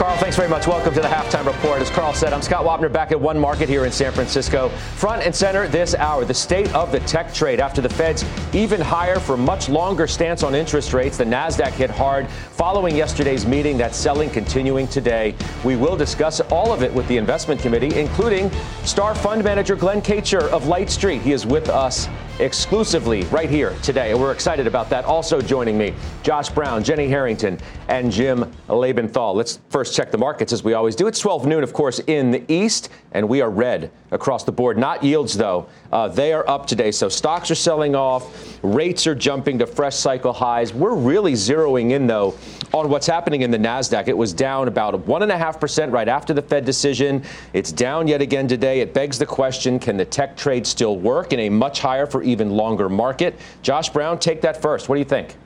Carl, thanks very much. Welcome to the halftime report. As Carl said, I'm Scott Wapner back at One Market here in San Francisco. Front and center this hour, the state of the tech trade after the Fed's even higher for much longer stance on interest rates. The Nasdaq hit hard following yesterday's meeting. That selling continuing today. We will discuss all of it with the investment committee, including star fund manager Glen Kacher of Light Street. He is with us exclusively right here today. And we're excited about that. Also joining me, Josh Brown, Jenny Harrington, and Jim Lebenthal. Let's first check the markets as we always do. It's 12 noon, of course, in the East, and we are red across the board. Not yields, though. Uh, they are up today. So stocks are selling off. Rates are jumping to fresh cycle highs. We're really zeroing in, though, on what's happening in the NASDAQ. It was down about 1.5% right after the Fed decision. It's down yet again today. It begs the question can the tech trade still work in a much higher for even longer market? Josh Brown, take that first. What do you think?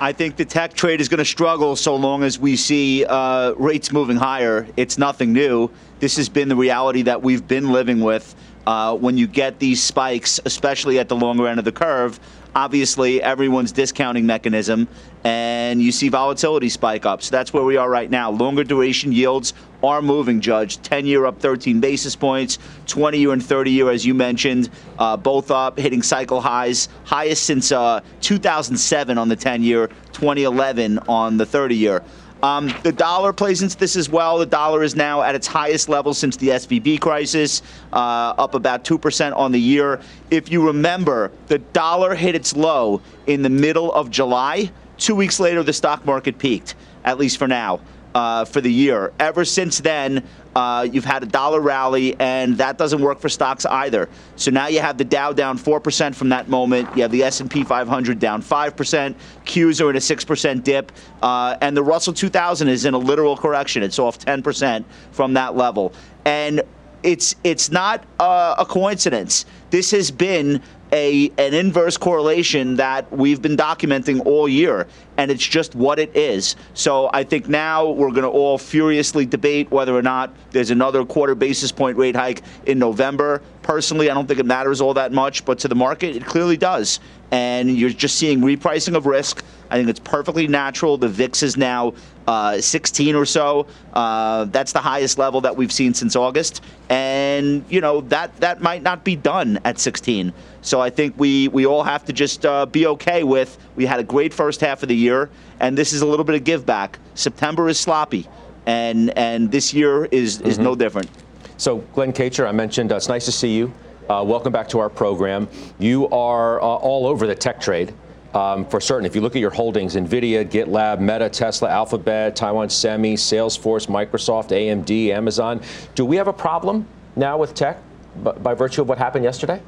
I think the tech trade is going to struggle so long as we see uh, rates moving higher. It's nothing new. This has been the reality that we've been living with. Uh, when you get these spikes, especially at the longer end of the curve, obviously everyone's discounting mechanism and you see volatility spike up. So that's where we are right now. Longer duration yields are moving, Judge. 10 year up 13 basis points, 20 year and 30 year, as you mentioned, uh, both up, hitting cycle highs, highest since uh, 2007 on the 10 year, 2011 on the 30 year. Um, the dollar plays into this as well. The dollar is now at its highest level since the SVB crisis, uh, up about 2% on the year. If you remember, the dollar hit its low in the middle of July. Two weeks later, the stock market peaked, at least for now uh, for the year. Ever since then, uh, you've had a dollar rally, and that doesn't work for stocks either. So now you have the Dow down four percent from that moment. You have the S&P 500 down five percent. Qs are in a six percent dip, uh, and the Russell 2000 is in a literal correction. It's off 10 percent from that level, and it's it's not a coincidence. This has been a an inverse correlation that we've been documenting all year, and it's just what it is. So I think now we're going to all furiously debate whether or not there's another quarter basis point rate hike in November. Personally, I don't think it matters all that much, but to the market, it clearly does. And you're just seeing repricing of risk. I think it's perfectly natural. The VIX is now uh, 16 or so. Uh, that's the highest level that we've seen since August, and you know that that might not be done at 16. So I think we we all have to just uh, be okay with. We had a great first half of the year, and this is a little bit of give back. September is sloppy, and and this year is is mm-hmm. no different. So Glen Kacher, I mentioned uh, it's nice to see you. Uh, welcome back to our program. You are uh, all over the tech trade. Um, for certain, if you look at your holdings, NVIDIA, GitLab, Meta, Tesla, Alphabet, Taiwan Semi, Salesforce, Microsoft, AMD, Amazon, do we have a problem now with tech by, by virtue of what happened yesterday?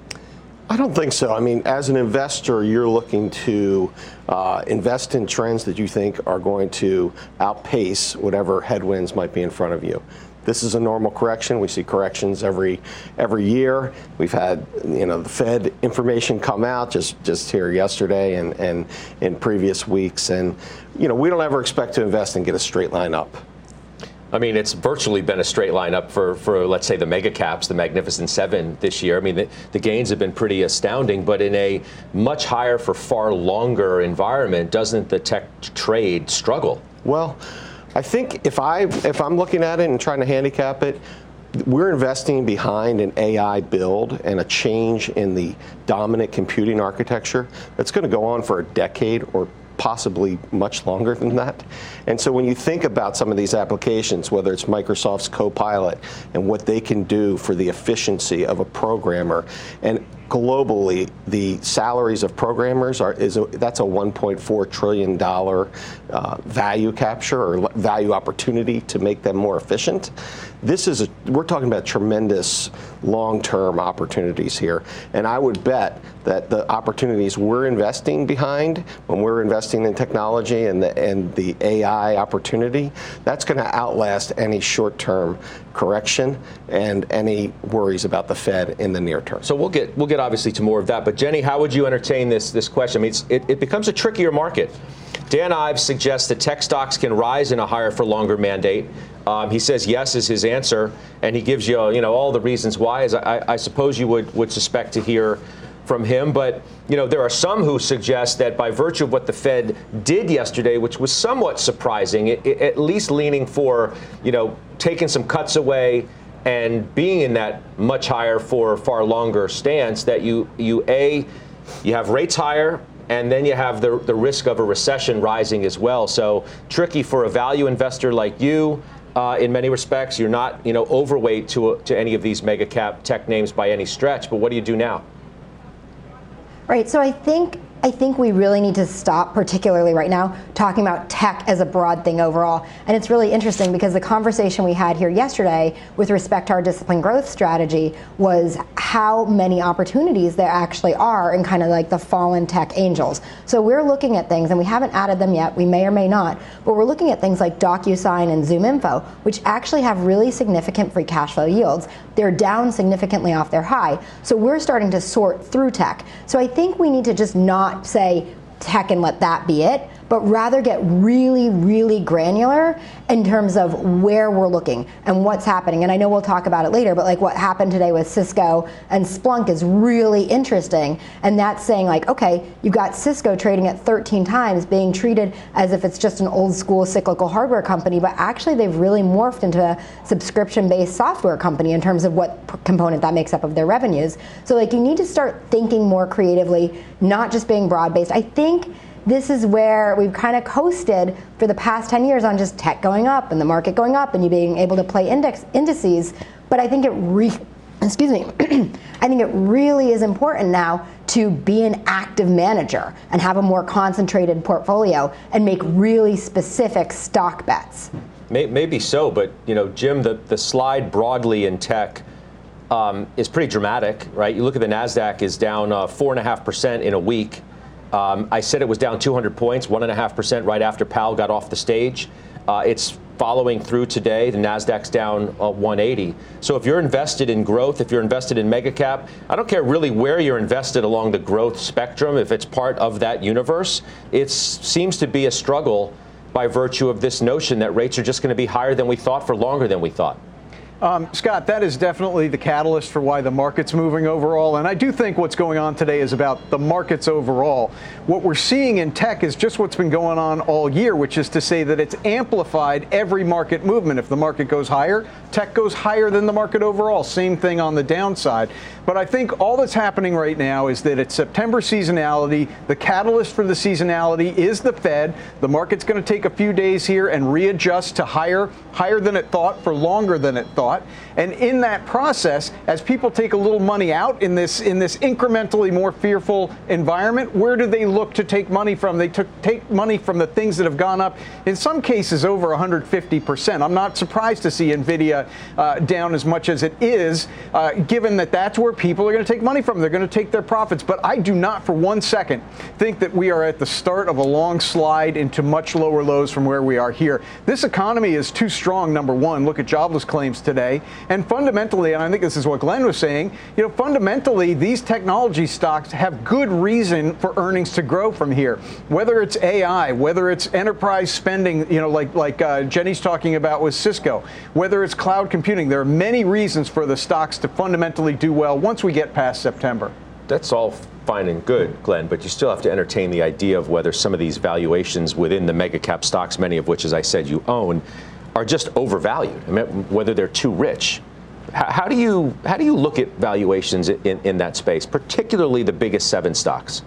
I don't think so. I mean, as an investor, you're looking to uh, invest in trends that you think are going to outpace whatever headwinds might be in front of you. This is a normal correction. We see corrections every every year. We've had you know the Fed information come out just just here yesterday and and in previous weeks, and you know we don't ever expect to invest and get a straight line up. I mean, it's virtually been a straight line up for, for let's say, the mega caps, the Magnificent Seven this year. I mean, the, the, gains have been pretty astounding, but in a much higher for far longer environment, doesn't the tech trade struggle? Well, I think if I if I'm looking at it and trying to handicap it, we're investing behind an AI build and a change in the dominant computing architecture that's going to go on for a decade or possibly much longer than that. And so when you think about some of these applications, whether it's Microsoft's Copilot and what they can do for the efficiency of a programmer, and globally, the salaries of programmers are is a, that's a 1.4 trillion dollar uh, value capture or value opportunity to make them more efficient. This is a, we're talking about tremendous long-term opportunities here, and I would bet that the opportunities we're investing behind when we're investing in technology and the and the AI opportunity, that's going to outlast any short-term correction and any worries about the Fed in the near term. So we'll get we'll get obviously to more of that. But Jenny, how would you entertain this this question? I mean, it, it becomes a trickier market. Dan Ives suggests that tech stocks can rise in a higher for longer mandate. Um, he says yes is his answer, and he gives you you know all the reasons why. As I, I suppose you would would suspect to hear from him. But you know there are some who suggest that by virtue of what the Fed did yesterday, which was somewhat surprising, it, it, at least leaning for you know taking some cuts away and being in that much higher for far longer stance, that you you a you have rates higher and then you have the, the risk of a recession rising as well. So tricky for a value investor like you. Uh, in many respects, you're not, you know, overweight to to any of these mega cap tech names by any stretch. But what do you do now? Right. So I think I think we really need to stop, particularly right now, talking about tech as a broad thing overall. And it's really interesting because the conversation we had here yesterday with respect to our discipline growth strategy was how many opportunities there actually are in kind of like the fallen tech angels. So we're looking at things, and we haven't added them yet, we may or may not, but we're looking at things like DocuSign and ZoomInfo, which actually have really significant free cash flow yields. They're down significantly off their high. So we're starting to sort through tech. So I think we need to just not say tech and let that be it but rather get really, really granular in terms of where we're looking and what's happening. And I know we'll talk about it later, but like what happened today with Cisco and Splunk is really interesting. And that's saying, like, okay, you've got Cisco trading at 13 times, being treated as if it's just an old school cyclical hardware company, but actually they've really morphed into a subscription based software company in terms of what component that makes up of their revenues. So, like, you need to start thinking more creatively, not just being broad based. I think this is where we've kind of coasted for the past 10 years on just tech going up and the market going up and you being able to play index indices. But I think it re- excuse me, I think it really is important now to be an active manager and have a more concentrated portfolio and make really specific stock bets. Maybe so, but you know, Jim, the, the slide broadly in tech um, is pretty dramatic, right? You look at the Nasdaq is down uh, four and a half percent in a week. Um, I said it was down 200 points, 1.5% right after Powell got off the stage. Uh, it's following through today. The Nasdaq's down uh, 180. So if you're invested in growth, if you're invested in mega cap, I don't care really where you're invested along the growth spectrum. If it's part of that universe, it seems to be a struggle by virtue of this notion that rates are just going to be higher than we thought for longer than we thought. Um, Scott, that is definitely the catalyst for why the market's moving overall. And I do think what's going on today is about the markets overall. What we're seeing in tech is just what's been going on all year, which is to say that it's amplified every market movement. If the market goes higher, tech goes higher than the market overall. Same thing on the downside. But I think all that's happening right now is that it's September seasonality. The catalyst for the seasonality is the Fed. The market's going to take a few days here and readjust to higher, higher than it thought for longer than it thought. And in that process, as people take a little money out in this in this incrementally more fearful environment, where do they look to take money from? They took take money from the things that have gone up in some cases over 150 percent. I'm not surprised to see Nvidia uh, down as much as it is, uh, given that that's where people are going to take money from. Them. They're going to take their profits. But I do not, for one second, think that we are at the start of a long slide into much lower lows from where we are here. This economy is too strong. Number one, look at jobless claims today today. And fundamentally, and I think this is what Glen was saying, you know, fundamentally, these technology stocks have good reason for earnings to grow from here. Whether it's AI, whether it's enterprise spending, you know, like like uh, Jenny's talking about with Cisco, whether it's cloud computing, there are many reasons for the stocks to fundamentally do well once we get past September. That's all fine and good, Glen, but you still have to entertain the idea of whether some of these valuations within the mega cap stocks, many of which, as I said, you own, are just overvalued, I mean, whether they're too rich. How, do you how do you look at valuations in, in that space, particularly the biggest seven stocks?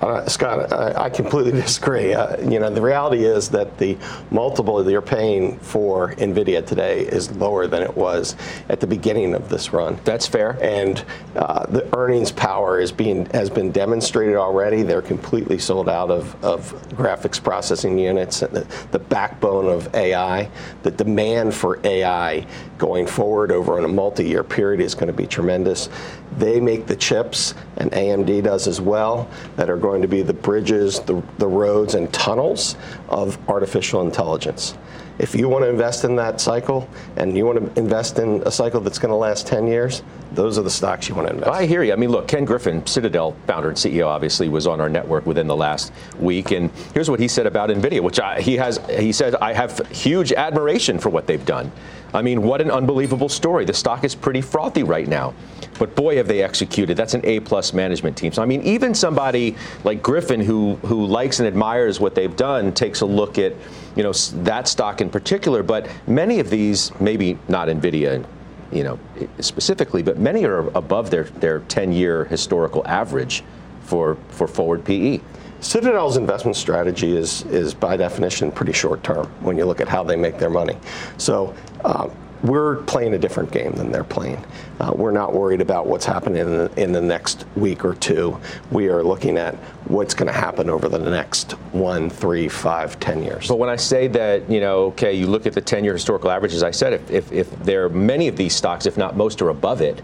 Uh, Scott, I, I, completely disagree. Uh, you know, the reality is that the multiple that you're paying for NVIDIA today is lower than it was at the beginning of this run. That's fair. And uh, the earnings power is being has been demonstrated already. They're completely sold out of, of graphics processing units, the, the backbone of AI. The demand for AI going forward over a multi-year period is going to be tremendous. They make the chips, and AMD does as well, that are going to be the bridges, the, the roads, and tunnels of artificial intelligence. If you want to invest in that cycle and you want to invest in a cycle that's going to last 10 years, those are the stocks you want to invest. I hear you. I mean, look, Ken Griffin, Citadel founder and CEO, obviously was on our network within the last week, and here's what he said about Nvidia, which I, he has. He said, "I have huge admiration for what they've done. I mean, what an unbelievable story. The stock is pretty frothy right now. But boy, have they executed. That's an A plus management team. So I mean, even somebody like Griffin, who who likes and admires what they've done, takes a look at you know that stock in particular. But many of these, maybe not Nvidia, you know specifically, but many are above their their 10-year historical average for for forward PE. Citadel's investment strategy is, is by definition pretty short term when you look at how they make their money. So um, we're playing a different game than they're playing. Uh, we're not worried about what's happening in the, in the, next week or two. We are looking at what's going to happen over the next one, three, five, ten years. But when I say that, you know, okay, you look at the 10-year historical averages, I said if, if, if there are many of these stocks, if not most, are above it,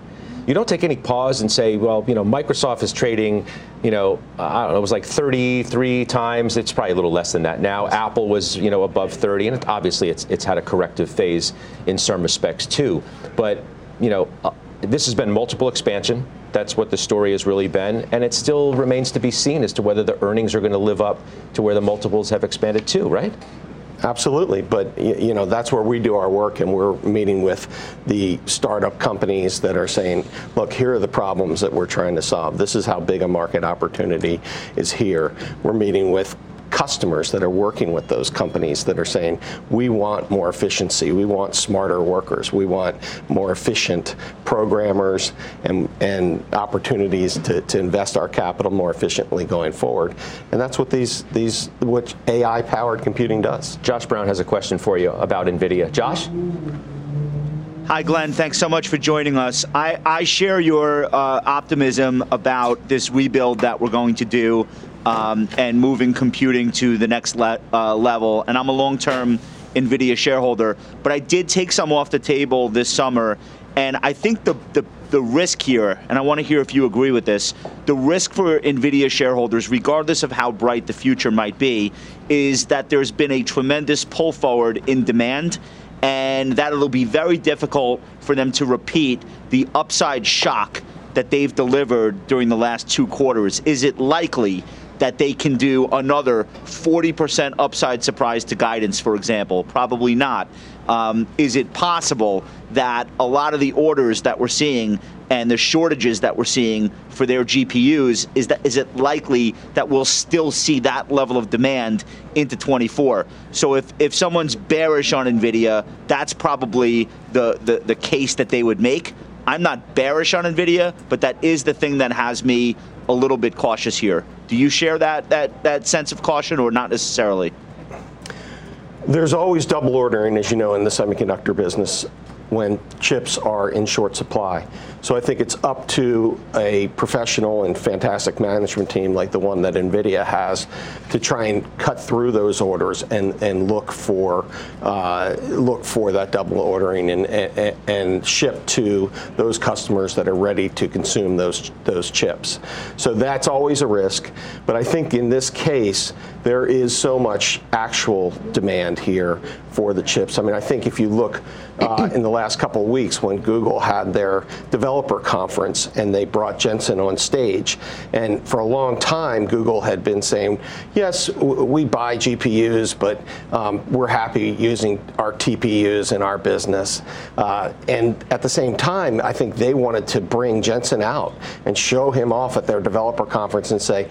you don't take any pause and say, well, you know, Microsoft is trading, you know, I don't know, it was like 33 times. It's probably a little less than that now. Apple was, you know, above 30, and obviously it's it's had a corrective phase in some respects too. But you know, uh, this has been multiple expansion. That's what the story has really been, and it still remains to be seen as to whether the earnings are going to live up to where the multiples have expanded to, right? Absolutely, but you know that's where we do our work, and we're meeting with the startup companies that are saying, "Look, here are the problems that we're trying to solve. This is how big a market opportunity is here." We're meeting with customers that are working with those companies that are saying, we want more efficiency, we want smarter workers, we want more efficient programmers and, and opportunities to, to invest our capital more efficiently going forward. And that's what these, these what AI powered computing does. Josh Brown has a question for you about NVIDIA. Josh? Hi, Glen. Thanks so much for joining us. I, I share your uh, optimism about this rebuild that we're going to do um, and moving computing to the next le- uh, level. And I'm a long term NVIDIA shareholder, but I did take some off the table this summer. And I think the, the, the risk here, and I want to hear if you agree with this, the risk for NVIDIA shareholders, regardless of how bright the future might be, is that there's been a tremendous pull forward in demand and that it'll be very difficult for them to repeat the upside shock that they've delivered during the last two quarters. Is it likely that they can do another 40% upside surprise to guidance, for example? Probably not. Um, is it possible that a lot of the orders that we're seeing and the shortages that we're seeing for their GPUs is that is it likely that we'll still see that level of demand into 24? So if if someone's bearish on Nvidia, that's probably the the, the case that they would make. I'm not bearish on Nvidia, but that is the thing that has me a little bit cautious here. Do you share that that that sense of caution or not necessarily? There's always double ordering, as you know, in the semiconductor business when chips are in short supply. So I think it's up to a professional and fantastic management team like the one that NVIDIA has to try and cut through those orders and, and look for uh, look for that double ordering and, and, and ship to those customers that are ready to consume those those chips. So that's always a risk. But I think in this case, there is so much actual demand here for the chips. I mean, I think if you look uh, in the last couple of weeks when Google had their developer conference and they brought Jensen on stage, and for a long time Google had been saying, yes, we buy GPUs, but um, we're happy using our TPUs in our business. Uh, and at the same time, I think they wanted to bring Jensen out and show him off at their developer conference and say,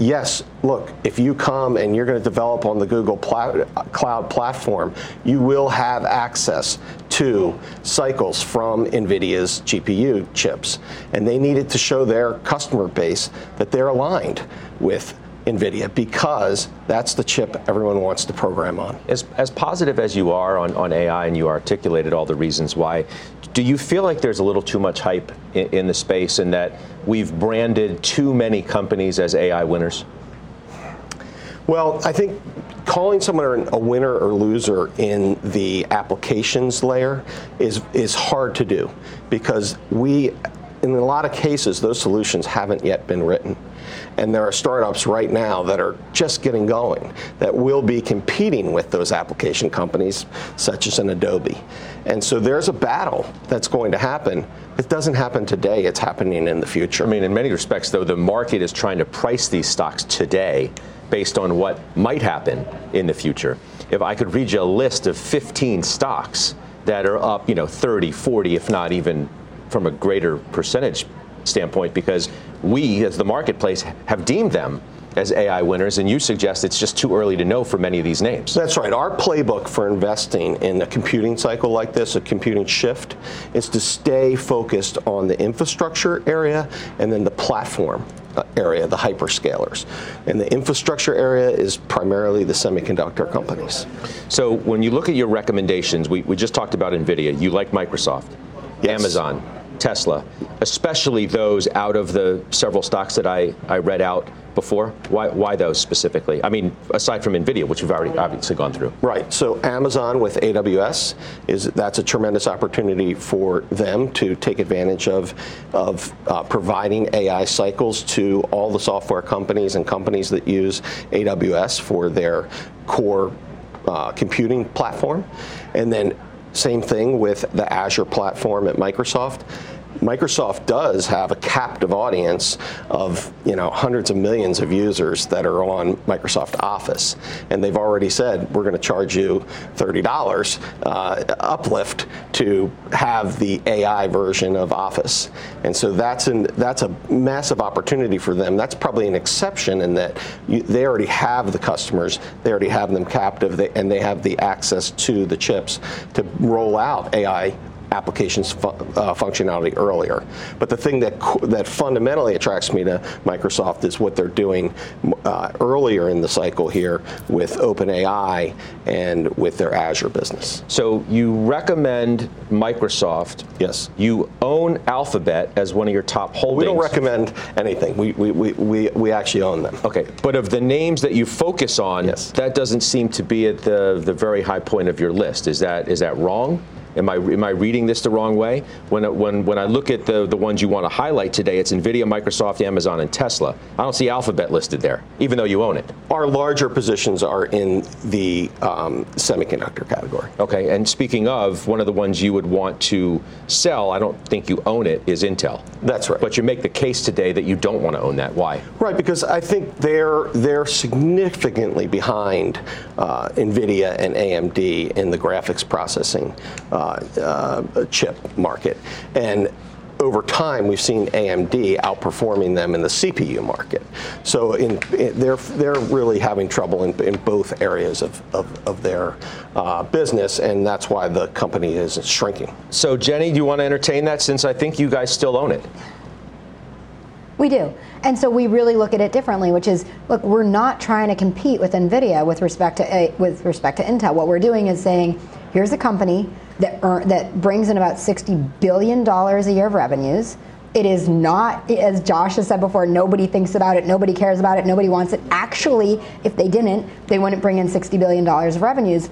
yes, look, if you come and you're going to develop on the Google plat- Cloud platform, you will have access to cycles from NVIDIA's GPU chips. And they needed to show their customer base that they're aligned with NVIDIA because that's the chip everyone wants to program on. As, as positive as you are on, on AI and you articulated all the reasons why, do you feel like there's a little too much hype in, in the space and that we've branded too many companies as AI winners? Well, I think calling someone a winner or loser in the applications layer is is hard to do because we in a lot of cases those solutions haven't yet been written. And there are startups right now that are just getting going that will be competing with those application companies, such as an Adobe. And so there's a battle that's going to happen. It doesn't happen today, it's happening in the future. I mean, in many respects, though, the market is trying to price these stocks today based on what might happen in the future. If I could read you a list of 15 stocks that are up, you know, 30, 40, if not even from a greater percentage standpoint, because we, as the marketplace, have deemed them as AI winners, and you suggest it's just too early to know for many of these names. That's right. Our playbook for investing in a computing cycle like this, a computing shift, is to stay focused on the infrastructure area and then the platform uh, area, the hyperscalers. And the infrastructure area is primarily the semiconductor companies. So when you look at your recommendations, we, we just talked about NVIDIA. You like Microsoft, yes. Amazon, Tesla, especially those out of the several stocks that I, I read out before? Why, why those specifically? I mean, aside from NVIDIA, which we've already obviously gone through. Right. So Amazon with AWS is that's a tremendous opportunity for them to take advantage of of uh, providing AI cycles to all the software companies and companies that use AWS for their core uh, computing platform, and then same thing with the Azure platform at Microsoft. Microsoft does have a captive audience of you know hundreds of millions of users that are on Microsoft Office, and they've already said we're going to charge you thirty dollars uh, uplift to have the AI version of Office, and so that's an that's a massive opportunity for them. That's probably an exception in that you, they already have the customers, they already have them captive, they, and they have the access to the chips to roll out AI applications fu- uh, functionality earlier. But the thing that that fundamentally attracts me to Microsoft is what they're doing uh, earlier in the cycle here with OpenAI and with their Azure business. So you recommend Microsoft. Yes. You own Alphabet as one of your top holdings. We don't recommend anything. We, we, we, we, we actually own them. Okay. But of the names that you focus on, yes. that doesn't seem to be at the, the very high point of your list. Is that is that wrong? Am I, am I reading this the wrong way? When, when, when I look at the, the ones you want to highlight today, it's NVIDIA, Microsoft, Amazon, and Tesla. I don't see Alphabet listed there, even though you own it. Our larger positions are in the um, semiconductor category. Okay, and speaking of, one of the ones you would want to sell, I don't think you own it, is Intel. That's right. But you make the case today that you don't want to own that. Why? Right, because I think they're, they're significantly behind uh, NVIDIA and AMD in the graphics processing. Uh, chip market. And over time, we've seen AMD outperforming them in the CPU market. So in, in, they're, they're really having trouble in, in both areas of, of, of their uh, business, and that's why the company is shrinking. So, Jenny, do you want to entertain that since I think you guys still own it? We do. And so we really look at it differently, which is, look, we're not trying to compete with NVIDIA with respect to, with respect to Intel. What we're doing is saying, here's a company that, earn, that brings in about $60 billion a year of revenues. It is not, as Josh has said before, nobody thinks about it, nobody cares about it, nobody wants it. Actually, if they didn't, they wouldn't bring in $60 billion of revenues.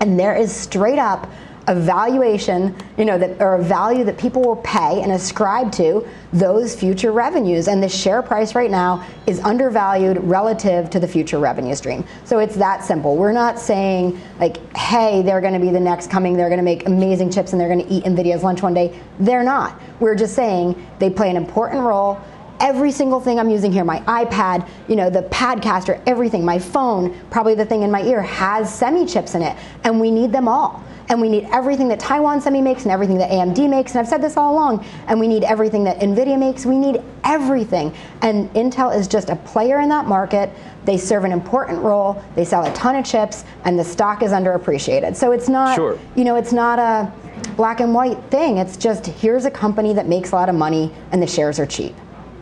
And there is straight up a valuation, you know, that or a value that people will pay and ascribe to those future revenues. And the share price right now is undervalued relative to the future revenue stream. So it's that simple. We're not saying like, hey, they're going to be the next coming. They're going to make amazing chips and they're going to eat Nvidia's lunch one day. They're not. We're just saying they play an important role every single thing I'm using here, my iPad, you know, the Padcaster, everything, my phone, probably the thing in my ear has semi chips in it, and we need them all. And we need everything that Taiwan Semi makes and everything that AMD makes. And I've said this all along. And we need everything that NVIDIA makes. We need everything. And Intel is just a player in that market. They serve an important role. They sell a ton of chips, and the stock is underappreciated. So it's not, Sure. you know, it's not a black and white thing. It's just here's a company that makes a lot of money, and the shares are cheap.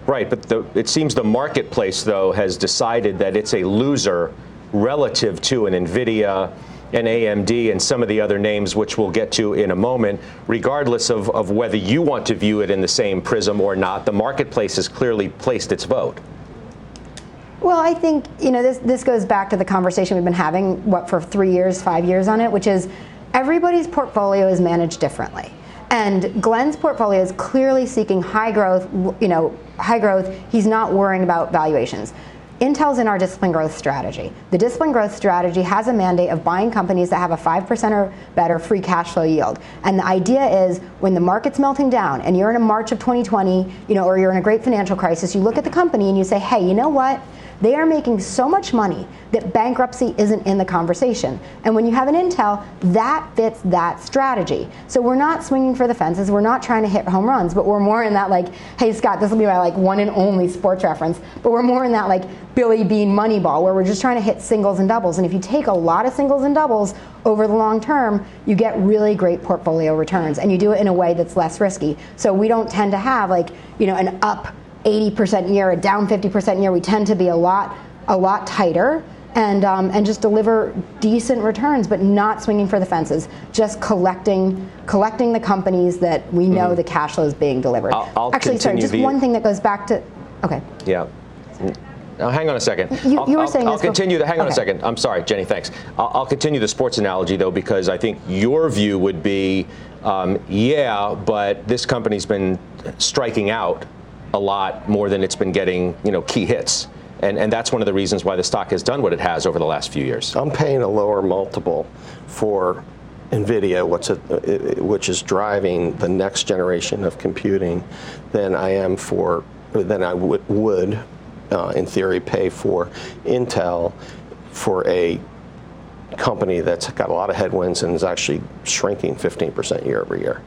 Right, but the, it seems the marketplace, though, has decided that it's a loser relative to an NVIDIA, an AMD, and some of the other names, which we'll get to in a moment, regardless of, of whether you want to view it in the same prism or not. The marketplace has clearly placed its vote. Well, I think you know this. This goes back to the conversation we've been having, what for three years, five years on it, which is everybody's portfolio is managed differently. And Glen's portfolio is clearly seeking high growth. You know, high growth. He's not worrying about valuations. Intel's in our discipline growth strategy. The discipline growth strategy has a mandate of buying companies that have a 5% or better free cash flow yield. And the idea is when the market's melting down and you're in a March of 2020, you know, or you're in a great financial crisis, you look at the company and you say, hey, you know what? They are making so much money that bankruptcy isn't in the conversation. And when you have an Intel, that fits that strategy. So we're not swinging for the fences. We're not trying to hit home runs, but we're more in that like, hey Scott, this will be my like one and only sports reference. But we're more in that like Billy Beane Moneyball, where we're just trying to hit singles and doubles. And if you take a lot of singles and doubles over the long term, you get really great portfolio returns, and you do it in a way that's less risky. So we don't tend to have like you know an up 80% year, a down 50% year. We tend to be a lot, a lot tighter and um, and just deliver decent returns, but not swinging for the fences. Just collecting collecting the companies that we know the cash flow is being delivered. Mm-hmm. I'll- I'll Actually, sorry, just the- one thing that goes back to. Okay. Yeah. Now, hang on a second. You- I'll, you were I'll- saying I'll this before- continue. The, hang on a Okay. second. I'm sorry, Jenny. Thanks. I'll, I'll continue the sports analogy though, because I think your view would be, um, yeah, but this company's been striking out a lot more than it's been getting, you know, key hits. And, and that's one of the reasons why the stock has done what it has over the last few years. I'm paying a lower multiple for NVIDIA, it, uh, which is driving the next generation of computing, than I am for than I would, would uh, in theory, pay for Intel for a company that's got a lot of headwinds and is actually shrinking 15% year over year.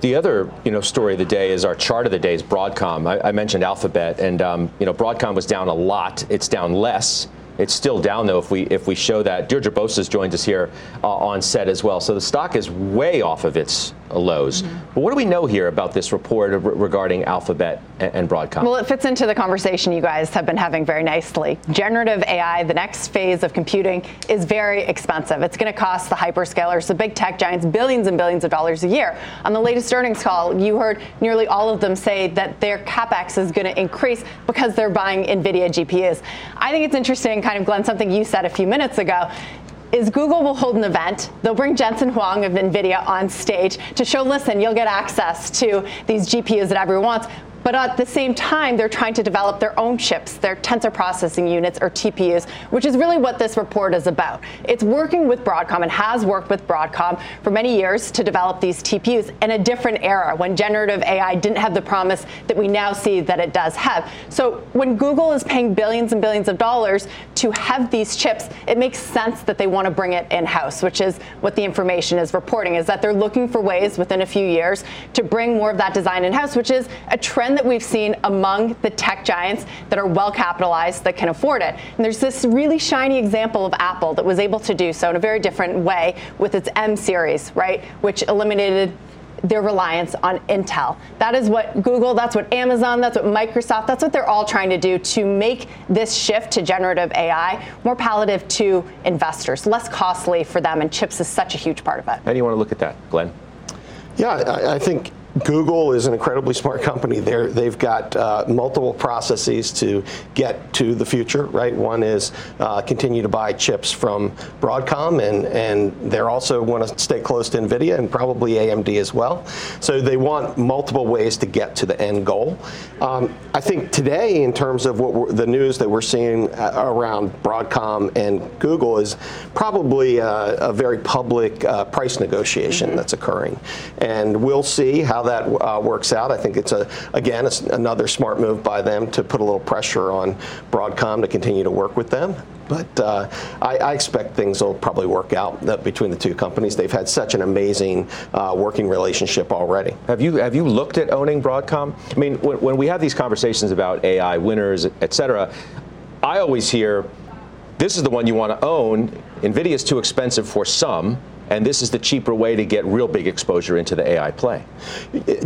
The other, you know, story of the day is our chart of the day is Broadcom. I, I mentioned Alphabet, and um, you know, Broadcom was down a lot. It's down less. It's still down though if we if we show that. Deirdre Bosa's joined us here uh, on set as well. So the stock is way off of its lows. Mm-hmm. But what do we know here about this report re- regarding Alphabet and, and Broadcom? Well, it fits into the conversation you guys have been having very nicely. Generative AI, the next phase of computing, is very expensive. It's going to cost the hyperscalers, the big tech giants, billions and billions of dollars a year. On the latest earnings call, you heard nearly all of them say that their capex is going to increase because they're buying NVIDIA GPUs. I think it's interesting, kind of, Glen, something you said a few minutes ago is Google will hold an event. They'll bring Jensen Huang of NVIDIA on stage to show, listen, you'll get access to these GPUs that everyone wants. But at the same time, they're trying to develop their own chips, their tensor processing units or TPUs, which is really what this report is about. It's working with Broadcom and has worked with Broadcom for many years to develop these TPUs in a different era when generative AI didn't have the promise that we now see that it does have. So when Google is paying billions and billions of dollars to have these chips, it makes sense that they want to bring it in-house, which is what the information is reporting, is that they're looking for ways within a few years to bring more of that design in-house, which is a trend that we've seen among the tech giants that are well capitalized that can afford it. And there's this really shiny example of Apple that was able to do so in a very different way with its M series, right, which eliminated their reliance on Intel. That is what Google, that's what Amazon, that's what Microsoft, that's what they're all trying to do to make this shift to generative AI more palatable to investors, less costly for them, and chips is such a huge part of it. How do you want to look at that, Glen? Yeah, I, I think Google is an incredibly smart company. They're, they've got uh, multiple processes to get to the future, right? One is uh, continue to buy chips from Broadcom, and, and they're also want to stay close to NVIDIA and probably AMD as well. So they want multiple ways to get to the end goal. Um, I think today, in terms of what we're, the news that we're seeing uh, around Broadcom and Google, is probably a, a very public uh, price negotiation that's occurring. And we'll see how that uh, works out. I think it's a again it's another smart move by them to put a little pressure on Broadcom to continue to work with them. But uh, I, I, expect things will probably work out between the two companies. They've had such an amazing uh, working relationship already. Have you have you looked at owning Broadcom? I mean, when, when we have these conversations about AI winners, et cetera, I always hear this is the one you want to own. NVIDIA is too expensive for some and this is the cheaper way to get real big exposure into the AI play.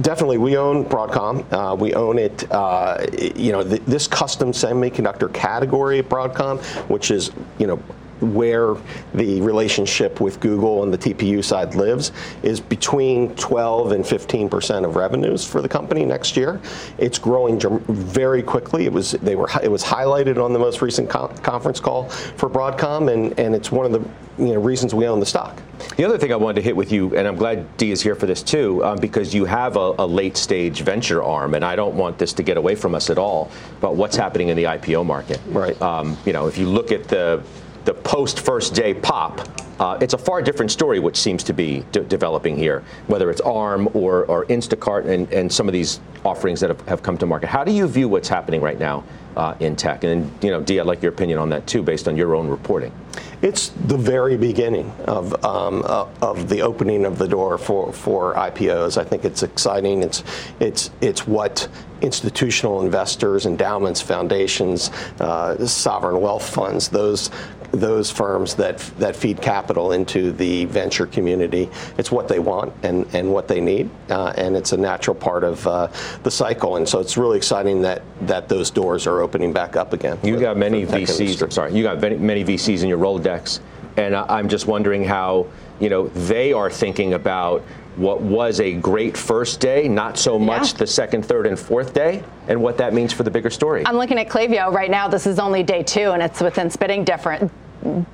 Definitely, we own Broadcom. Uh, we own it. Uh, you know, th- this custom semiconductor category at Broadcom, which is you know where the relationship with Google and the TPU side lives is between 12 and 15 percent of revenues for the company next year. It's growing very quickly. It was they were it was highlighted on the most recent conference call for Broadcom, and and it's one of the you know reasons we own the stock. The other thing I wanted to hit with you, and I'm glad Dee is here for this too, um, because you have a, a, late stage venture arm, and I don't want this to get away from us at all But what's happening in the IPO market. Right. Um, you know, if you look at the the post first day pop, uh, it's a far different story which seems to be de- developing here, whether it's ARM or, or Instacart and, and some of these offerings that have, have come to market. How do you view what's happening right now uh, in tech? And, you know, Dee, I'd like your opinion on that too, based on your own reporting. It's the very beginning of, um, uh, of the opening of the door for, for IPOs. I think it's exciting. It's, it's, it's what institutional investors, endowments, foundations, uh, sovereign wealth funds, those those firms that that feed capital into the venture community. It's what they want and, and what they need, uh, and it's a natural part of uh, the cycle. And so it's really exciting that that those doors are opening back up again. You got many VCs. Sorry, you got many, many VCs in your Rolodex, and I'm just wondering how you know they are thinking about what was a great first day, not so much yeah. the second, third, and fourth day, and what that means for the bigger story. I'm looking at Klaviyo right now. This is only day two, and it's within spitting different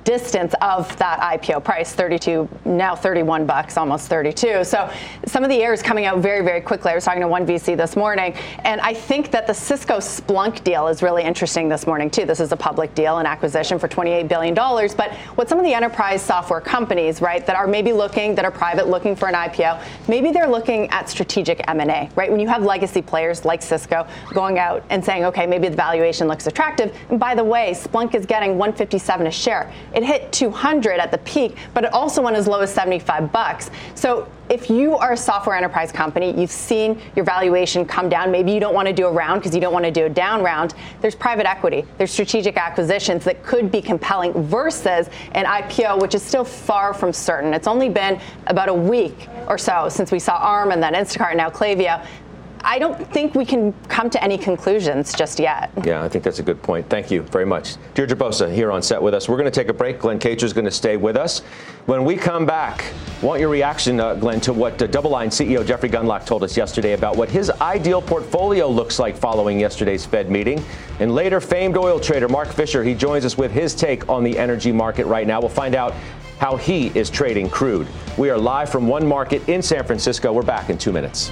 distance of that IPO price, 32, now 31 bucks, almost 32. So some of the air is coming out very, very quickly. I was talking to one VC this morning, and I think that the Cisco Splunk deal is really interesting this morning, too. This is a public deal, an acquisition for $28 billion. But what some of the enterprise software companies, right, that are maybe looking, that are private, looking for an IPO, maybe they're looking at strategic M&A, right? When you have legacy players like Cisco going out and saying, okay, maybe the valuation looks attractive. And by the way, Splunk is getting 157 a share share. It hit 200 at the peak, but it also went as low as 75 bucks. So if you are a software enterprise company, you've seen your valuation come down. Maybe you don't want to do a round because you don't want to do a down round. There's private equity, there's strategic acquisitions that could be compelling versus an IPO, which is still far from certain. It's only been about a week or so since we saw ARM and then Instacart and now Klaviyo. I don't think we can come to any conclusions just yet. Yeah, I think that's a good point. Thank you very much. Deirdre Bosa here on set with us. We're going to take a break. Glen Kacher is going to stay with us. When we come back, want your reaction, uh, Glen, to what uh, DoubleLine CEO Jeffrey Gundlach told us yesterday about what his ideal portfolio looks like following yesterday's Fed meeting. And later, famed oil trader Mark Fisher, he joins us with his take on the energy market right now. We'll find out how he is trading crude. We are live from one market in San Francisco. We're back in two minutes.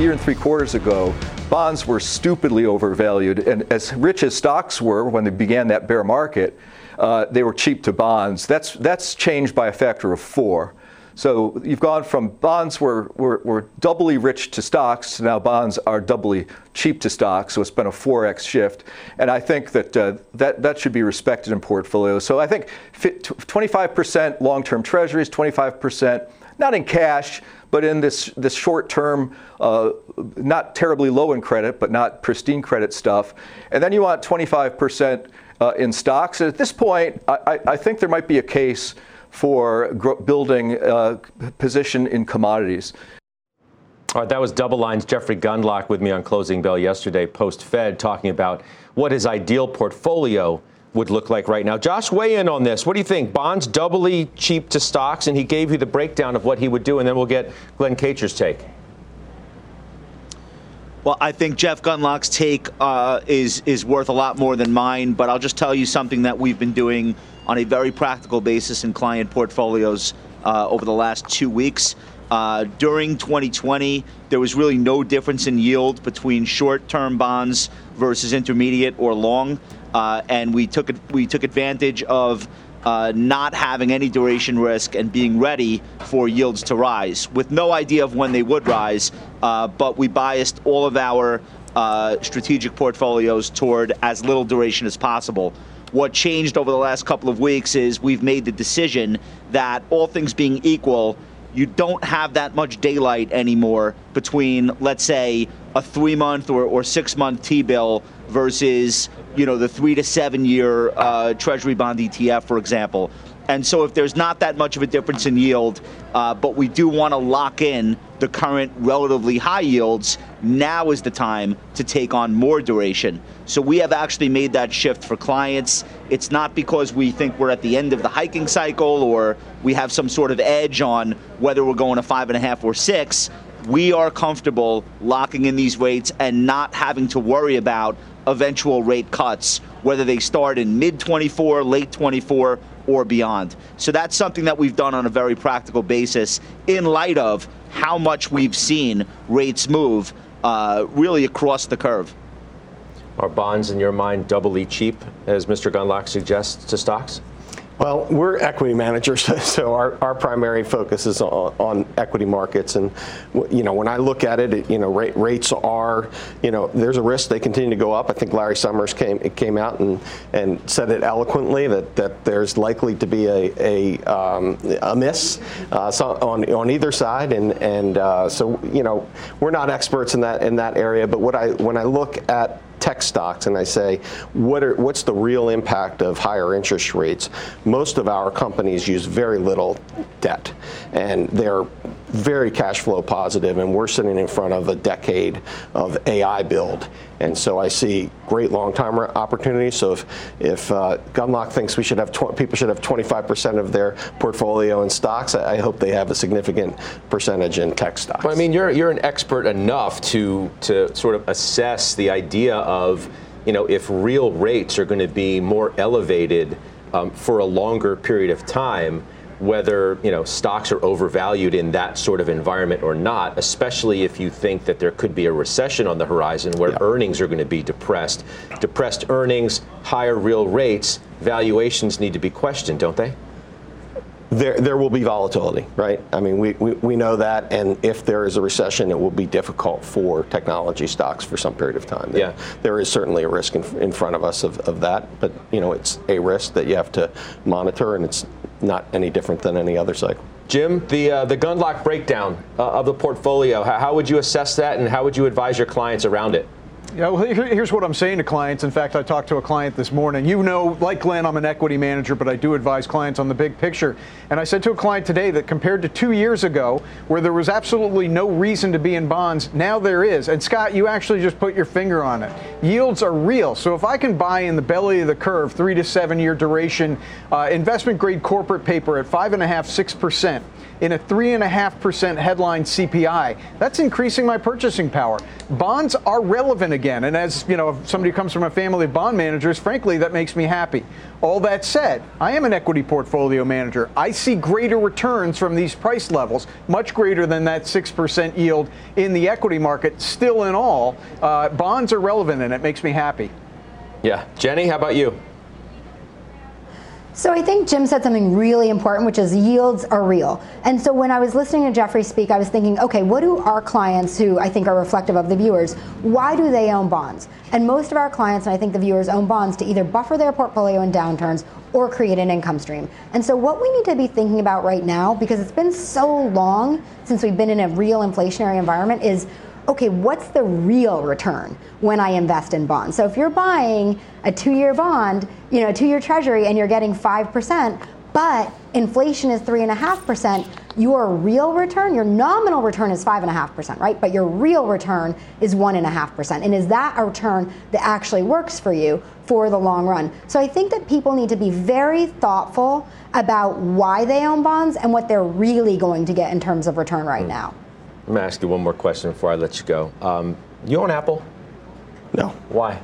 Year and three quarters ago, bonds were stupidly overvalued. And as rich as stocks were when they began that bear market, uh, they were cheap to bonds. That's, that's changed by a factor of four. So you've gone from bonds were, were, were doubly rich to stocks to now bonds are doubly cheap to stocks. So it's been a 4x shift. And I think that uh, that, that should be respected in portfolios. So I think 25% long term treasuries, 25% not in cash, but in this, this short term, uh, not terribly low in credit, but not pristine credit stuff. And then you want 25% uh, in stocks. And at this point, I, I think there might be a case for building a uh, position in commodities. All right, that was DoubleLine's Jeffrey Gundlach with me on Closing Bell yesterday, post Fed, talking about what his ideal portfolio would look like right now. Josh, weigh in on this. What do you think? Bonds doubly cheap to stocks, and he gave you the breakdown of what he would do, and then we'll get Glen Kacher's take. Well, I think Jeff Gundlach's take uh, is is worth a lot more than mine. But I'll just tell you something that we've been doing on a very practical basis in client portfolios uh, over the last two weeks. Uh, during 2020, there was really no difference in yield between short-term bonds versus intermediate or long, uh, and we took we took advantage of uh, not having any duration risk and being ready for yields to rise, with no idea of when they would rise. Uh, but we biased all of our uh, strategic portfolios toward as little duration as possible. What changed over the last couple of weeks is we've made the decision that all things being equal, you don't have that much daylight anymore between, let's say, a three month or, or six month T bill versus, you know, the three to seven year uh, Treasury bond ETF, for example. And so, if there's not that much of a difference in yield, uh, but we do want to lock in the current relatively high yields, now is the time to take on more duration. So, we have actually made that shift for clients. It's not because we think we're at the end of the hiking cycle or we have some sort of edge on whether we're going to five and a half or six. We are comfortable locking in these rates and not having to worry about eventual rate cuts, whether they start in mid 24, late 24, or beyond. So that's something that we've done on a very practical basis in light of how much we've seen rates move uh, really across the curve. Are bonds, in your mind, doubly cheap, as Mr. Gundlach suggests, to stocks? Well, we're equity managers, so our, our primary focus is on, on, equity markets. And, you know, when I look at it, you know, rate, rates are, you know, there's a risk they continue to go up. I think Larry Summers came came out and, and said it eloquently that, that there's likely to be a, a, um, a miss uh, on, on either side. And, and uh, so, you know, we're not experts in that in that area. But what I when I look at tech stocks and I say, what are, what's the real impact of higher interest rates? Most of our companies use very little debt, and they're very cash flow positive, and we're sitting in front of a decade of AI build. And so I see great long-term opportunities. So if, if uh, Gundlach thinks we should have tw- people should have 25% of their portfolio in stocks, I, I, hope they have a significant percentage in tech stocks. Well, I mean, you're you're an expert enough to to sort of assess the idea of, you know, if real rates are going to be more elevated um, for a longer period of time whether you know stocks are overvalued in that sort of environment or not, especially if you think that there could be a recession on the horizon where yeah. earnings are going to be depressed. Depressed earnings, higher real rates, valuations need to be questioned, don't they? There, there will be volatility, right? I mean, we, we, we know that, and if there is a recession, it will be difficult for technology stocks for some period of time. There, yeah. there is certainly a risk in, in front of us of, of that, but you know, it's a risk that you have to monitor, and it's not any different than any other cycle. Jim, the uh, the Gundlach breakdown uh, of the portfolio, how, how would you assess that, and how would you advise your clients around it? Yeah, well, here's what I'm saying to clients. In fact, I talked to a client this morning. You know, like Glen, I'm an equity manager, but I do advise clients on the big picture. And I said to a client today that compared to two years ago, where there was absolutely no reason to be in bonds, now there is. And Scott, you actually just put your finger on it. Yields are real. So if I can buy in the belly of the curve, three to seven year duration, uh, investment grade corporate paper at five and a half, six percent in a 3.5% headline CPI. That's increasing my purchasing power. Bonds are relevant again. And as you know, somebody who comes from a family of bond managers, frankly, that makes me happy. All that said, I am an equity portfolio manager. I see greater returns from these price levels, much greater than that 6% yield in the equity market. Still, in all, uh, bonds are relevant and it makes me happy. Yeah. Jenny, how about you? So I think Jim said something really important, which is yields are real. And so when I was listening to Jeffrey speak, I was thinking, okay, what do our clients, who I think are reflective of the viewers, why do they own bonds? And most of our clients, and I think the viewers, own bonds to either buffer their portfolio in downturns or create an income stream. And so what we need to be thinking about right now, because it's been so long since we've been in a real inflationary environment, is okay, what's the real return when I invest in bonds? So if you're buying a two year bond, you know, a two year treasury, and you're getting 5%, but inflation is 3.5%, your real return, your nominal return is 5.5%, right? But your real return is 1.5%. And is that a return that actually works for you for the long run? So I think that people need to be very thoughtful about why they own bonds and what they're really going to get in terms of return right now. Let me ask you one more question before I let you go. Um, you own Apple? No. Why?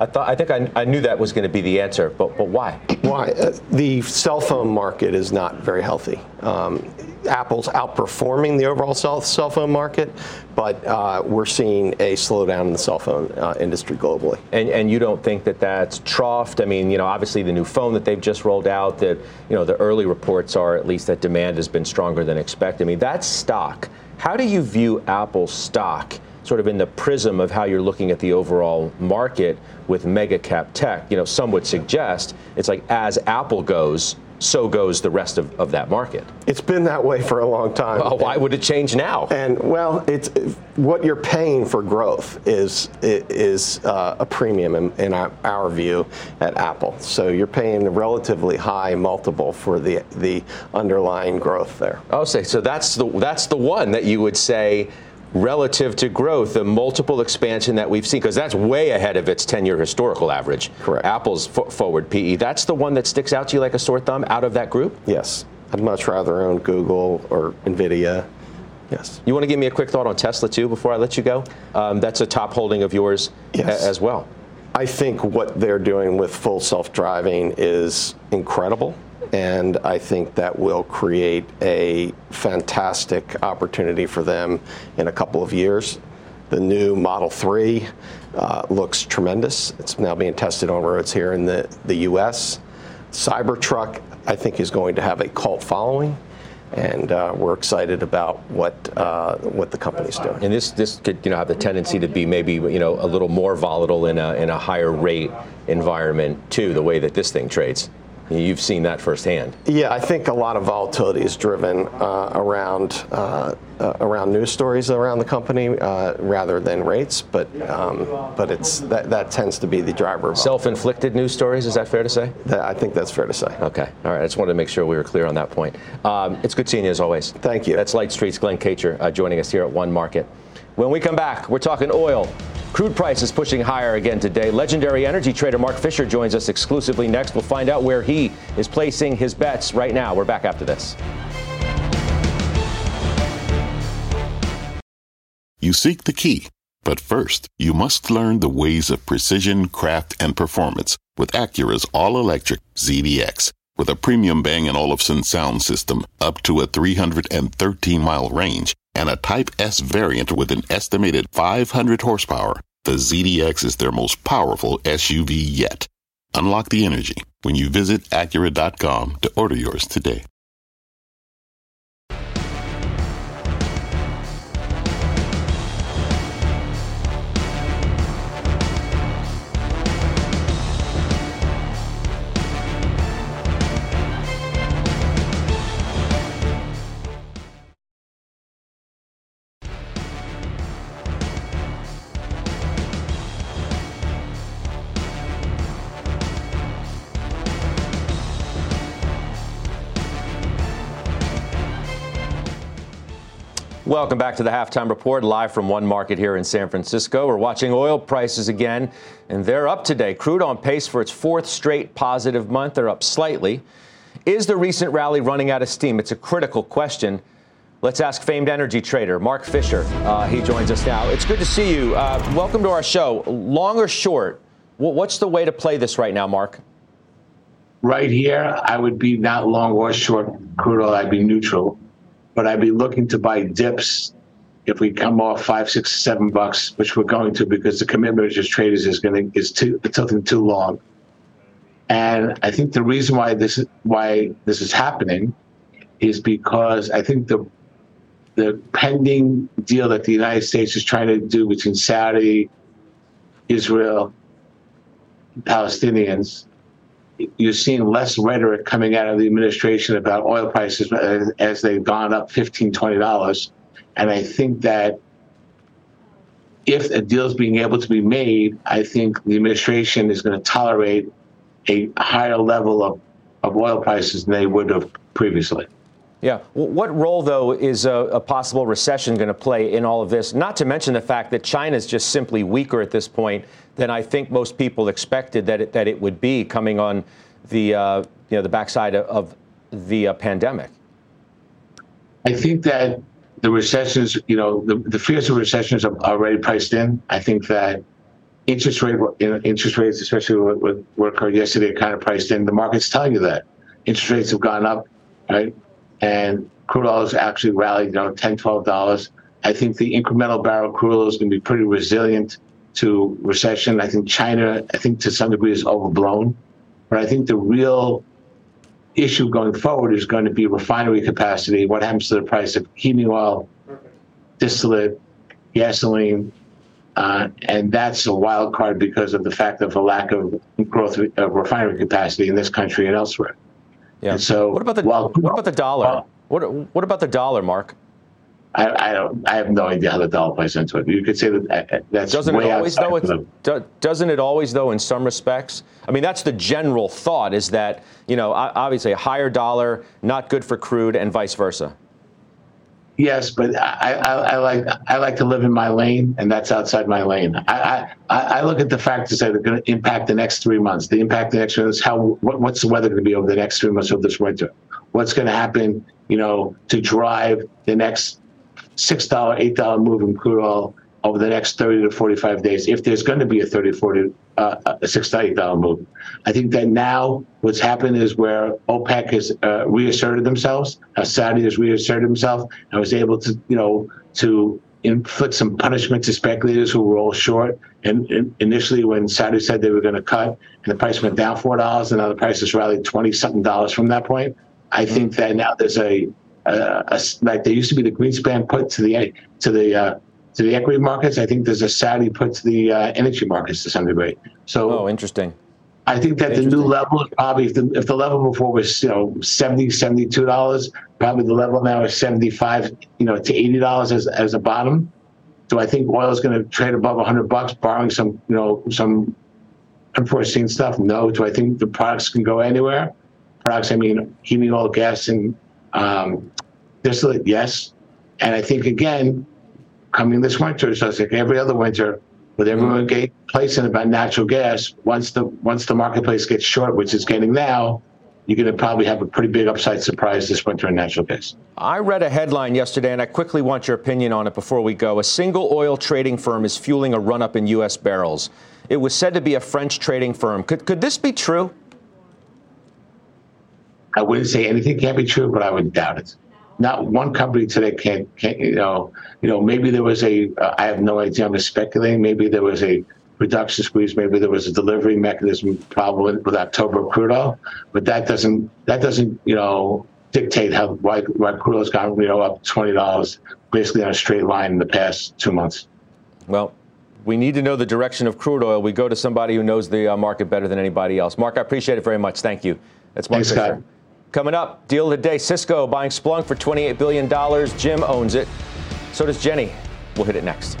I thought I think I, I knew that was going to be the answer, but but why? Why? Uh, the cell phone market is not very healthy. Um, Apple's outperforming the overall cell, cell phone market, but uh, we're seeing a slowdown in the cell phone uh, industry globally. And, and you don't think that that's troughed? I mean, you know, obviously the new phone that they've just rolled out, that you know, the early reports are at least that demand has been stronger than expected. I mean, that's stock. How do you view Apple stock? Sort of in the prism of how you're looking at the overall market with mega cap tech. You know, some would suggest it's like as Apple goes, so goes the rest of, of that market. It's been that way for a long time. Well, why would it change now? And well, it's what you're paying for growth is is uh, a premium in, in our, our, view at Apple. So you're paying a relatively high multiple for the the underlying growth there. Oh, say so that's the that's the one that you would say relative to growth, the multiple expansion that we've seen, because that's way ahead of its 10 year historical average. Correct. Apple's forward PE. That's the one that sticks out to you like a sore thumb out of that group? Yes. I'd much rather own Google or NVIDIA. Yes. You want to give me a quick thought on Tesla, too, before I let you go? Um, that's a top holding of yours yes. a- as well. I think what they're doing with full self driving is incredible and I think that will create a fantastic opportunity for them in a couple of years. The new Model 3 uh, looks tremendous. It's now being tested on roads here in the, the US. Cybertruck, I think, is going to have a cult following and uh, we're excited about what uh, what the company's doing. And this this could you know have the tendency to be maybe you know a little more volatile in a in a higher rate environment too, the way that this thing trades. You've seen that firsthand. Yeah, I think a lot of volatility is driven uh, around uh, uh, around news stories around the company uh, rather than rates, but um, but it's that, that tends to be the driver. Self-inflicted news stories. Is that fair to say? That, I think that's fair to say. Okay. All right. I just wanted to make sure we were clear on that point. Um, it's good seeing you as always. Thank you. That's Light Street's Glen Kacher uh, joining us here at One Market. When we come back, we're talking oil. Crude prices pushing higher again today. Legendary energy trader Mark Fisher joins us exclusively next. We'll find out where he is placing his bets right now. We're back after this. You seek the key, but first, you must learn the ways of precision, craft, and performance with Acura's all electric ZDX. With a premium Bang & Olufsen sound system up to a 313 mile range and a Type S variant with an estimated 500 horsepower, the ZDX is their most powerful SUV yet. Unlock the energy when you visit Acura.com to order yours today. Welcome back to the halftime report, live from one market here in San Francisco. We're watching oil prices again, and they're up today. Crude on pace for its fourth straight positive month. They're up slightly. Is the recent rally running out of steam? It's a critical question. Let's ask famed energy trader Mark Fisher. Uh, he joins us now. It's good to see you. Uh, welcome to our show. Long or short, what's the way to play this right now, Mark? Right here, I would be not long or short crude oil. I'd be neutral, but I'd be looking to buy dips if we come off five, six, seven bucks, which we're going to because the commitment just traders is going to is too tilting too long. And I think the reason why this is why this is happening is because I think the the pending deal that the United States is trying to do between Saudi, Israel, Palestinians, you're seeing less rhetoric coming out of the administration about oil prices as they've gone up 15 $20. And I think that if a deal is being able to be made, I think the administration is going to tolerate a higher level of, of oil prices than they would have previously. Yeah. What role, though, is a, a possible recession going to play in all of this? Not to mention the fact that China is just simply weaker at this point than I think most people expected that it, that it would be coming on the uh, you know the backside of, of the uh, pandemic. I think that the recessions, you know, the, the fears of recessions are already priced in. I think that interest rate interest rates, especially what, what occurred yesterday, are kind of priced in. The market's telling you that interest rates have gone up, right? and crude oil has actually rallied, you know, 10 $12. I think the incremental barrel crude oil is going to be pretty resilient to recession. I think China, I think to some degree, is overblown. But I think the real issue going forward is going to be refinery capacity. What happens to the price of heating oil, distillate, gasoline? Uh, and that's a wild card because of the fact of the lack of growth of refinery capacity in this country and elsewhere. Yeah. And so what about the well, what about the dollar? Well, what what about the dollar, Mark? I, I, don't. I have no idea how the dollar plays into it. You could say that uh, uh, that's doesn't it always though? Do, doesn't it always though? In some respects, I mean, that's the general thought is that you know obviously a higher dollar not good for crude and vice versa. Yes, but I, I, I, like I like to live in my lane, and that's outside my lane. I I, I look at the factors that are going to impact the next three months. The impact the next three months. How what, what's the weather going to be over the next three months of this winter? What's going to happen? You know, to drive the next six dollar, eight dollar move in crude oil over the next 30 to 45 days, if there's going to be a 30, 40, uh, a six to eight dollar move. I think that now what's happened is where OPEC has uh, reasserted themselves, uh, Saudi has reasserted himself, and was able to, you know, to inflict some punishment to speculators who were all short. And, and initially, when Saudi said they were going to cut, and the price went down four dollars, and now the price has rallied twenty something dollars from that point. I think that now there's a, a, a like there used to be the Greenspan put to the to the uh, to the equity markets. I think there's a Saudi put to the uh, energy markets to some degree. So, oh, interesting. I think that the new level is probably if the, if the level before was you know 70 72 dollars, probably the level now is 75 you know to 80 dollars as as a bottom. Do I think oil is going to trade above 100 bucks, barring some you know some unforeseen stuff? No. Do I think the products can go anywhere? Products, I mean, heating oil, gas, and um, distillate, yes. And I think again, coming this winter, so it's like every other winter, with everyone getting placing about natural gas. Once the once the marketplace gets short, which it's getting now, you're going to probably have a pretty big upside surprise this winter in natural gas. I read a headline yesterday, and I quickly want your opinion on it before we go. A single oil trading firm is fueling a run up in U.S. barrels. It was said to be a French trading firm. Could could this be true? I wouldn't say anything can't be true, but I would doubt it not one company today can, can you know, you know, maybe there was a, uh, I have no idea, I'm just speculating, maybe there was a reduction squeeze, maybe there was a delivery mechanism problem with October crude oil, but that doesn't, that doesn't, you know, dictate how, why, why crude oil's gone, you know, up $20 basically on a straight line in the past two months. Well, we need to know the direction of crude oil. We go to somebody who knows the uh, market better than anybody else. Mark, I appreciate it very much. Thank you. That's Mark Thanks, Fisher. Scott. Coming up, deal of the day Cisco buying Splunk for $28 billion. Jim owns it. So does Jenny. We'll hit it next.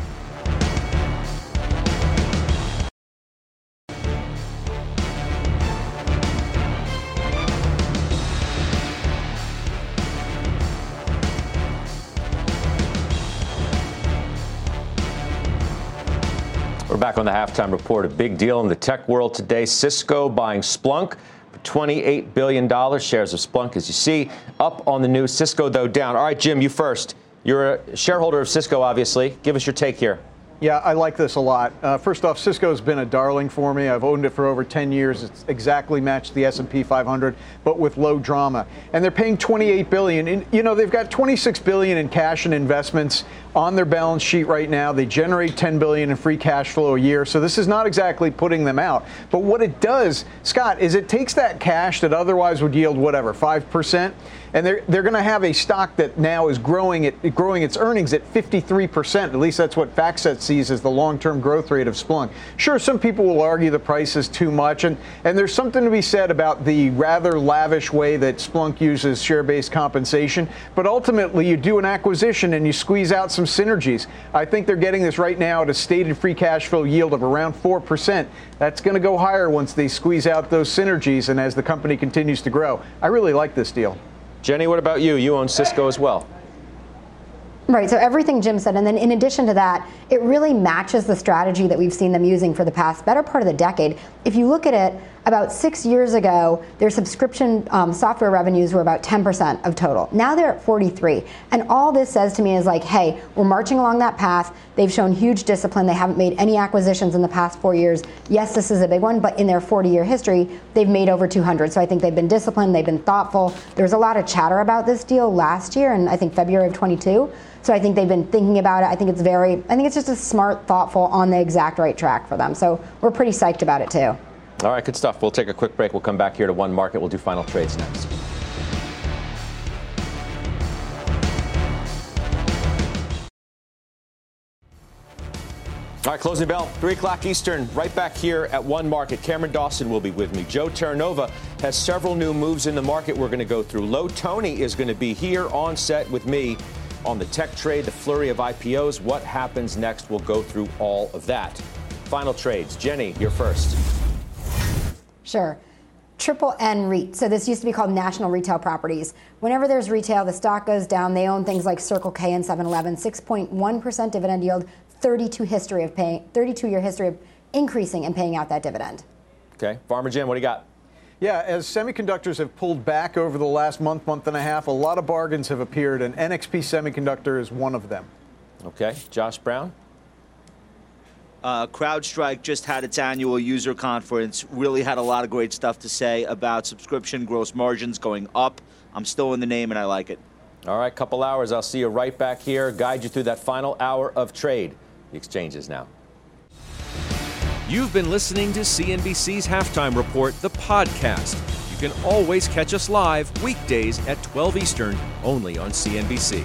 We're back on the halftime report. A big deal in the tech world today. Cisco buying Splunk $28 billion. Shares of Splunk, as you see, up on the news. Cisco, though, down. All right, Jim, you first. You're a shareholder of Cisco, obviously. Give us your take here. Yeah, I like this a lot. Uh, first off, Cisco's been a darling for me. I've owned it for over 10 years. It's exactly matched the S&P 500, but with low drama. And they're paying 28 billion. And, you know, they've got 26 billion in cash and investments on their balance sheet right now. They generate 10 billion in free cash flow a year. So this is not exactly putting them out. But what it does, Scott, is it takes that cash that otherwise would yield whatever, 5%, and they're they're going to have a stock that now is growing it growing its earnings at 53%. At least that's what FactSet sees as the long-term growth rate of Splunk. Sure, some people will argue the price is too much, and and there's something to be said about the rather lavish way that Splunk uses share-based compensation. But ultimately, you do an acquisition and you squeeze out some synergies. I think they're getting this right now at a stated free cash flow yield of around four percent. That's going to go higher once they squeeze out those synergies and as the company continues to grow. I really like this deal. Jenny, what about you? You own Cisco as well. Right, so everything Jim said, and then in addition to that, it really matches the strategy that we've seen them using for the past better part of the decade. If you look at it, about six years ago, their subscription um, software revenues were about 10% of total. Now they're at 43. And all this says to me is like, hey, we're marching along that path. They've shown huge discipline. They haven't made any acquisitions in the past four years. Yes, this is a big one, but in their 40 year history, they've made over 200. So I think they've been disciplined, they've been thoughtful. There was a lot of chatter about this deal last year, and I think February of 22. So I think they've been thinking about it. I think it's very, I think it's just a smart, thoughtful, on the exact right track for them. So we're pretty psyched about it too. All right, good stuff. We'll take a quick break. We'll come back here to one market. We'll do final trades next. All right, closing bell, 3 o'clock Eastern, right back here at One Market. Cameron Dawson will be with me. Joe Terranova has several new moves in the market we're going to go through. Lo Toney is going to be here on set with me on the tech trade, the flurry of IPOs. What happens next? We'll go through all of that. Final trades. Jenny, you're first. Sure. Triple N REIT. So this used to be called National Retail Properties. Whenever there's retail, the stock goes down. They own things like Circle K and 7-Eleven. 6.1% dividend yield. 32 history of paying. 32 year history of increasing and paying out that dividend. Okay, Farmer Jim, what do you got? Yeah, as semiconductors have pulled back over the last month, month and a half, a lot of bargains have appeared, and NXP Semiconductor is one of them. Okay, Josh Brown. Uh, CrowdStrike just had its annual user conference. Really had a lot of great stuff to say about subscription gross margins going up. I'm still in the name and I like it. All right, couple hours. I'll see you right back here. Guide you through that final hour of trade. The exchanges now. You've been listening to CNBC's Halftime Report, the podcast. You can always catch us live weekdays at 12 Eastern, only on CNBC.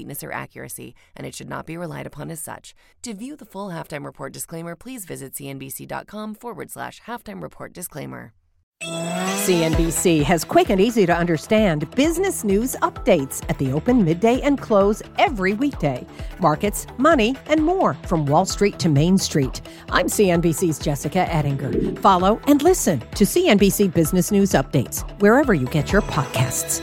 completeness or accuracy, and it should not be relied upon as such. To view the full halftime report disclaimer, please visit cnbc.com forward slash halftime report disclaimer. CNBC has quick and easy to understand business news updates at the open, midday, and close every weekday. Markets, money, and more from Wall Street to Main Street. I'm CNBC's Jessica Ettinger. Follow and listen to CNBC Business News Updates wherever you get your podcasts.